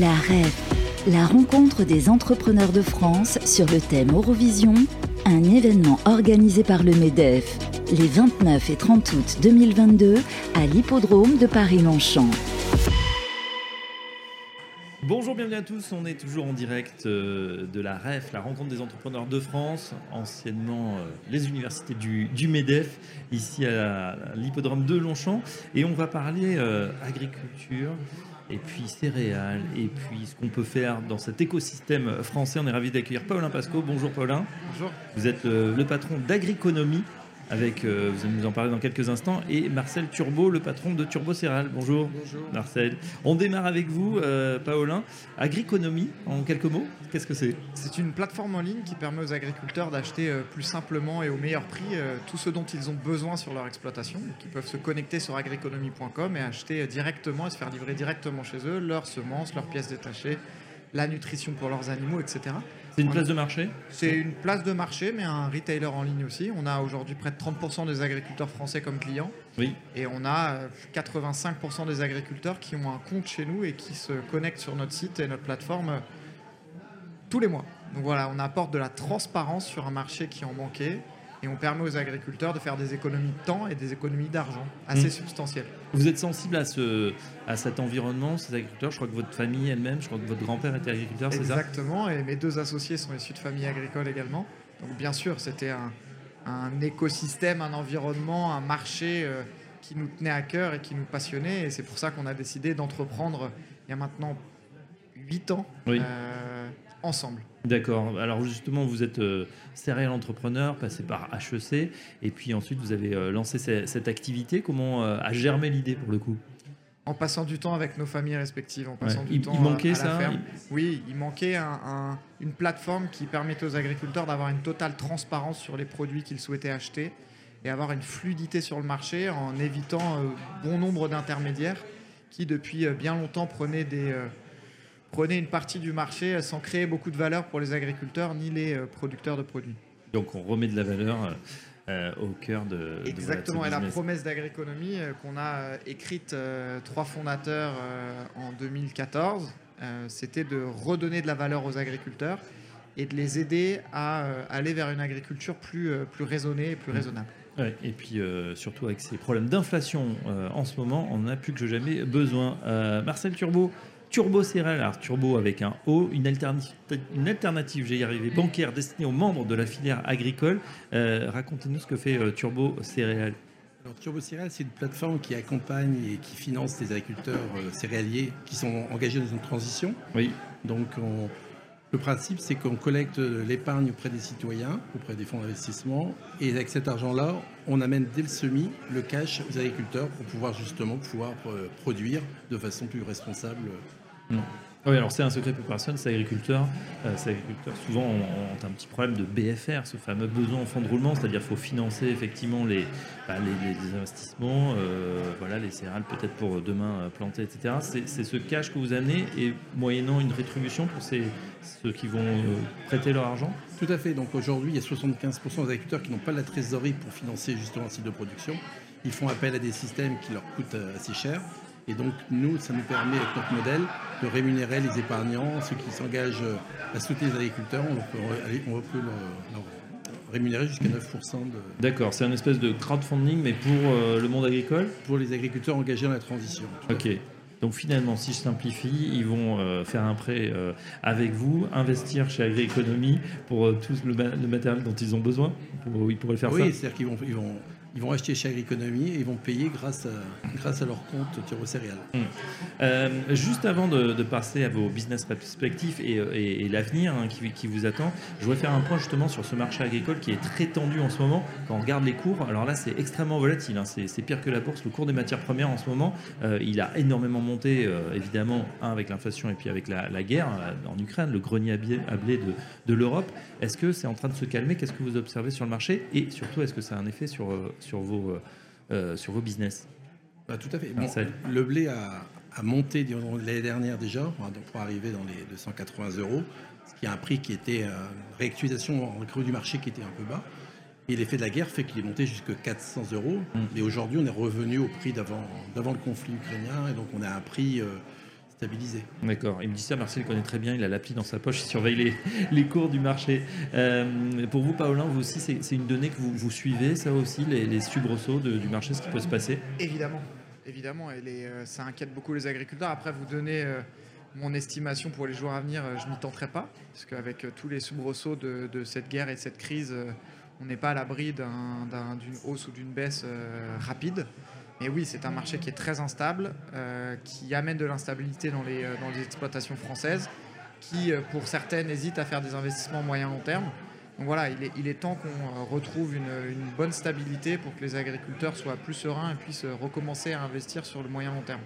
La REF, la rencontre des entrepreneurs de France sur le thème Eurovision, un événement organisé par le MEDEF les 29 et 30 août 2022 à l'hippodrome de Paris-Longchamp. Bonjour, bienvenue à tous. On est toujours en direct euh, de la REF, la rencontre des entrepreneurs de France, anciennement euh, les universités du, MEDEF, ici à l'hippodrome de Longchamp. Et on va parler euh, agriculture, et puis céréales, et puis ce qu'on peut faire dans cet écosystème français. On est ravi d'accueillir Paulin Pasco. Bonjour Paulin. Bonjour. Vous êtes le patron d'Agriconomie avec, euh, vous allez nous en parler dans quelques instants, et Marcel Turbo, le patron de Turbo Céral. Bonjour. Bonjour. Marcel. On démarre avec vous, euh, Paolin. Agriconomie, en quelques mots, qu'est-ce que c'est? C'est une plateforme en ligne qui permet aux agriculteurs d'acheter euh, plus simplement et au meilleur prix tout ce dont ils ont besoin sur leur exploitation. ils peuvent se connecter sur agriconomie.com et acheter directement et se faire livrer directement chez eux leurs semences, leurs pièces détachées, la nutrition pour leurs animaux, etc. C'est une place de marché C'est une place de marché, mais un retailer en ligne aussi. On a aujourd'hui près de 30% des agriculteurs français comme clients. Oui. Et on a 85% euh, des agriculteurs qui ont un compte chez nous et qui se connectent sur notre site et notre plateforme euh, tous les mois. Donc voilà, on apporte de la transparence sur un marché qui en manquait et on permet aux agriculteurs de faire des économies de temps et des économies d'argent assez mmh. substantielles. Vous êtes sensible à, ce, à cet environnement, ces agriculteurs? Je crois que votre famille elle-même, je crois que votre grand-père était agriculteur, c'est ça? Exactement, et mes deux associés sont issus de familles agricoles également. Donc bien sûr, c'était un, un, écosystème, un environnement, un marché euh, qui nous tenait à cœur et qui nous passionnait. Et c'est pour ça qu'on a décidé d'entreprendre il y a maintenant 8 ans euh, ensemble. D'accord. Alors justement, vous êtes euh, serial entrepreneur, passé par HEC, et puis ensuite vous avez euh, lancé cette, activité. Comment euh, a germé l'idée pour le coup? En passant du temps avec nos familles respectives, en passant du il, temps il manquait à, ça Oui, il manquait une plateforme qui permettait aux agriculteurs d'avoir une totale transparence sur les produits qu'ils souhaitaient acheter et avoir une fluidité sur le marché en évitant bon nombre d'intermédiaires qui depuis bien longtemps prenaient des prenez une partie du marché sans créer beaucoup de valeur pour les agriculteurs ni les euh, producteurs de produits. Donc on remet de la valeur euh, au cœur de... Exactement, et la promesse d'agriconomie euh, qu'on a écrite trois fondateurs en 2014, c'était de redonner de la valeur aux agriculteurs et de les aider à aller vers une agriculture plus, plus raisonnée et plus mmh. raisonnable. et puis surtout avec ces problèmes d'inflation en ce moment, on n'a plus que jamais besoin. Marcel Turbo, Turbo Céréales, alors Turbo avec un O, une alternative, une alternative j'ai y arrivé, bancaire destinée aux membres de la filière agricole. Euh, racontez-nous ce que fait euh, Turbo Céréales. Alors, Turbo Céréales, c'est une plateforme qui accompagne et qui finance les agriculteurs euh, céréaliers qui sont engagés dans une transition. Oui. Donc, le principe, c'est qu'on collecte l'épargne auprès des citoyens, auprès des fonds d'investissement, et avec cet argent-là, on amène dès le semis le cash aux agriculteurs pour pouvoir justement pouvoir produire de façon plus responsable Mm. Oui, alors c'est un secret pour personne, c'est agriculteurs. Euh, ces agriculteurs, souvent, ont, un petit problème de BFR, ce fameux besoin en fonds de roulement, c'est-à-dire qu'il faut financer effectivement les, bah, investissements, euh, voilà, les céréales peut-être pour demain euh, planter, etc. C'est ce cash que vous amenez et moyennant une rétribution pour ces, ceux qui vont prêter leur argent? Tout à fait. Donc aujourd'hui, il y a 75% des agriculteurs qui n'ont pas la trésorerie pour financer justement un site de production. Ils font appel à des systèmes qui leur coûtent assez cher. Et donc, nous, ça nous permet, avec notre modèle, de rémunérer les épargnants, ceux qui s'engagent à soutenir les agriculteurs. On peut, on peut leur, rémunérer jusqu'à 9% de... D'accord, c'est une espèce de crowdfunding, mais pour euh, le monde agricole? Pour les agriculteurs engagés dans la transition. Ok. Donc finalement, si je simplifie, ils vont euh, faire un prêt euh, avec vous, investir chez Agri-Économie pour tout le, matériel dont ils ont besoin? Pour, ils pourraient faire ça? Oui, c'est-à-dire qu'ils vont, ils vont ils vont acheter chez Agriconomie et ils vont payer grâce à, grâce à leur compte Tiro Céréales. Hum. Euh, juste avant de, passer à vos business respectifs et, l'avenir hein, qui, vous attend, je voudrais faire un point justement sur ce marché agricole qui est très tendu en ce moment. Quand on regarde les cours, alors là c'est extrêmement volatile, hein, c'est pire que la bourse. Le cours des matières premières en ce moment, euh, il a énormément monté, euh, évidemment, un avec l'inflation et puis avec la, guerre en Ukraine, le grenier à blé de l'Europe. Est-ce que c'est en train de se calmer? Qu'est-ce que vous observez sur le marché? Et surtout, est-ce que ça a un effet sur sur vos, euh, euh, sur vos business bah, Tout à fait. le blé a, monté l'année dernière déjà, pour arriver dans les 280 euros, ce qui est un prix qui était une réactualisation en creux du marché qui était un peu bas. Et l'effet de la guerre fait qu'il est monté jusqu'à 400 euros. Mm. Mais aujourd'hui, on est revenu au prix d'avant le conflit ukrainien. Et donc, on a un prix, D'accord. Il me dit ça, Marcel connaît très bien, il a l'appli dans sa poche, il surveille les, les cours du marché. Euh, pour vous, Paolin, vous aussi, c'est une donnée que vous, vous suivez, ça aussi, les, les soubresauts du marché, ce qui peut se passer? Évidemment, évidemment, et euh, ça inquiète beaucoup les agriculteurs. Après, vous donnez euh, mon estimation pour les jours à venir, je n'y tenterai pas, parce qu'avec tous les soubresauts de, de, cette guerre et de cette crise, on n'est pas à l'abri d'une hausse ou d'une baisse rapide. Mais oui, c'est un marché qui est très instable, euh, qui amène de l'instabilité dans les, euh, dans les exploitations françaises, qui, euh, pour certaines, hésitent à faire des investissements moyen long terme. Donc voilà, il est, il est temps qu'on retrouve une, une, bonne stabilité pour que les agriculteurs soient plus sereins et puissent recommencer à investir sur le moyen long terme.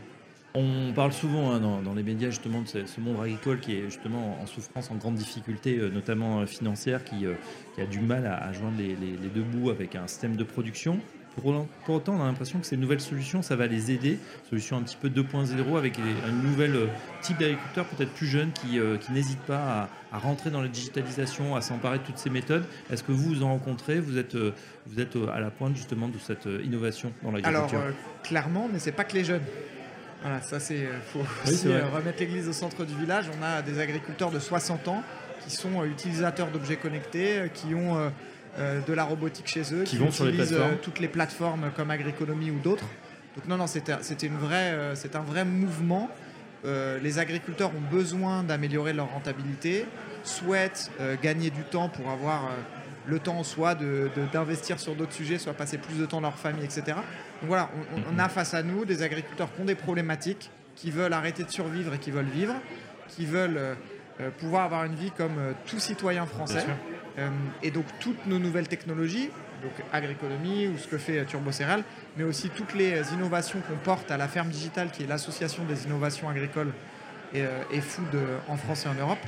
On parle souvent hein, dans, dans, les médias justement de ce, monde agricole qui est justement en souffrance, en grande difficulté, notamment financière, qui, a du mal à, joindre les, les, deux bouts avec un système de production. Pour, autant, on a l'impression que ces nouvelles solutions, ça va les aider. Solution un petit peu 2.0 avec un nouvel euh, type d'agriculteur, peut-être plus jeune, qui, euh, qui n'hésite pas à, rentrer dans la digitalisation, à s'emparer de toutes ces méthodes. Est-ce que vous vous en rencontrez? Vous êtes, euh, vous êtes à la pointe justement de cette innovation dans l'agriculture? Alors, clairement, mais c'est pas que les jeunes. Voilà, ça c'est. faut aussi remettre l'église au centre du village. On a des agriculteurs de 60 ans qui sont utilisateurs d'objets connectés, qui ont de la robotique chez eux, qui, vont utilisent euh, toutes les plateformes comme Agriconomie ou d'autres. Donc non, non, euh, c'est un vrai mouvement. les agriculteurs ont besoin d'améliorer leur rentabilité, souhaitent gagner du temps pour avoir le temps soit d'investir de, sur d'autres sujets, soit passer plus de temps dans leur famille, etc. Donc voilà, on, a face à nous des agriculteurs qui ont des problématiques, qui veulent arrêter de survivre et qui veulent vivre, qui veulent pouvoir avoir une vie comme tout citoyen français. Euh, et donc toutes nos nouvelles technologies, donc agroéconomie ou ce que fait Turbo Céréales, mais aussi toutes les innovations qu'on porte à la ferme digitale, qui est l'association des innovations agricoles et, euh, food euh, en France et en Europe,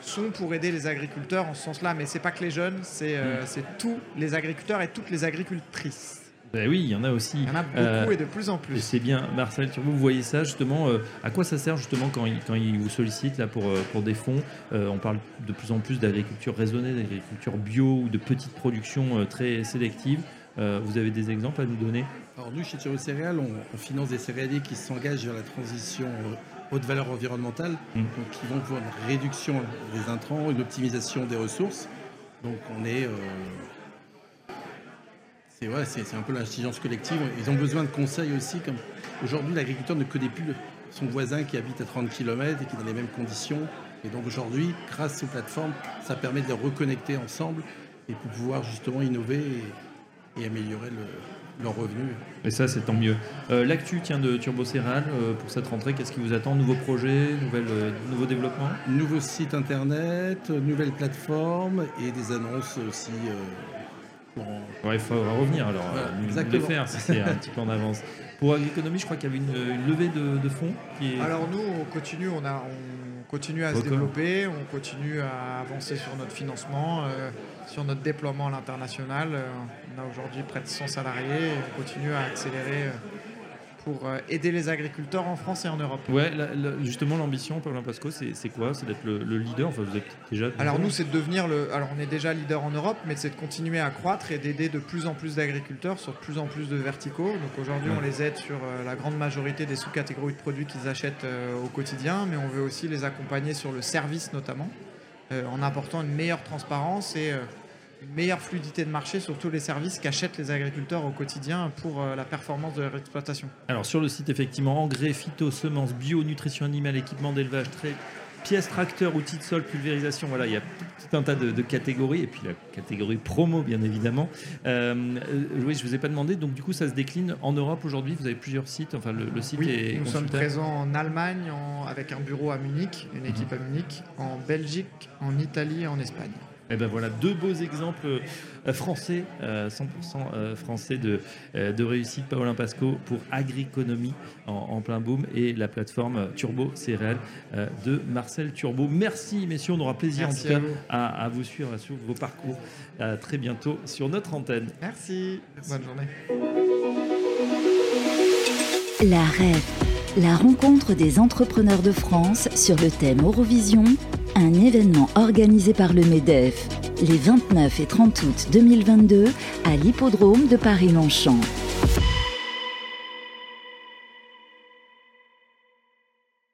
sont pour aider les agriculteurs en ce sens-là. Mais c'est pas que les jeunes, c'est mm. tous les agriculteurs et toutes les agricultrices. Ben oui, il y en a aussi. Il y en a beaucoup euh, et de plus en plus. C'est bien, Marcel, vous voyez ça justement. Euh, à quoi ça sert justement quand ils quand il vous sollicitent là, pour, euh, pour des fonds On parle de plus en plus d'agriculture raisonnée, d'agriculture bio ou de petites productions très sélectives. vous avez des exemples à nous donner? Alors nous, chez Tiro Céréales, on, finance des céréaliers qui s'engagent vers la transition haute valeur environnementale, mmh. donc qui vont pour une réduction des intrants, une optimisation des ressources. Donc on est c'est ouais, c'est un peu l'intelligence collective. Ils ont besoin de conseils aussi. Comme aujourd'hui, l'agriculteur ne connaît plus son voisin qui habite à 30 km et qui est dans les mêmes conditions. Et donc aujourd'hui, grâce aux plateformes, ça permet de les reconnecter ensemble et pour pouvoir justement innover et, améliorer le, leur revenu. Et ça, c'est tant mieux. Euh, l'actu tient de Turbo Céral euh, pour cette rentrée. Qu'est-ce qui vous attend? Nouveaux projets, nouvelles, euh, nouveaux développements? Nouveau site internet, nouvelles plateformes et des annonces aussi il faudra revenir alors, euh, le faire si c'est un petit peu en avance. Pour Agriconomie, je crois qu'il y avait une, levée de, fonds. Alors nous, on continue, on, a, on continue à se développer, on continue à avancer sur notre financement, euh, sur notre déploiement à l'international. Euh, on a aujourd'hui près de 100 salariés et on continue à accélérer pour euh, aider les agriculteurs en France et en Europe. Ouais, justement, l'ambition, Paulin Pasco, c'est quoi? C'est d'être le, leader? Enfin, vous êtes déjà. Alors, nous, c'est de devenir le. Alors, on est déjà leader en Europe, mais c'est de continuer à croître et d'aider de plus en plus d'agriculteurs sur de plus en plus de verticaux. Donc, aujourd'hui, on les aide sur euh, la grande majorité des sous-catégories de produits qu'ils achètent euh, au quotidien, mais on veut aussi les accompagner sur le service, notamment, en apportant une meilleure transparence et meilleure fluidité de marché sur tous les services qu'achètent les agriculteurs au quotidien pour euh, la performance de leur exploitation. Alors sur le site effectivement engrais, phyto, semences, bio, nutrition animale, équipement d'élevage, très pièces tracteurs, outils de sol, pulvérisation, voilà, il y a tout un tas de, catégories, et puis la catégorie promo, bien évidemment. Euh, euh, oui, je ne vous ai pas demandé, donc du coup, ça se décline en Europe aujourd'hui, vous avez plusieurs sites, enfin le, site est... Nous sommes présents en Allemagne, avec un bureau à Munich, une équipe à Munich, en Belgique, en Italie et en Espagne. Et eh ben voilà, deux beaux exemples euh, français, 100% euh, euh, français de, de réussite. Paolin Pasco pour Agriconomie en, plein boom et la plateforme Turbo Céréales de Marcel Turbo. Merci messieurs, on aura plaisir en tout cas à, vous suivre sur vos parcours. À très bientôt sur notre antenne. Merci. Bonne journée. La REF, la rencontre des entrepreneurs de France sur le thème Eurovision un événement organisé par le MEDEF les 29 et 30 août 2022 à l'hippodrome de Paris-Longchamp.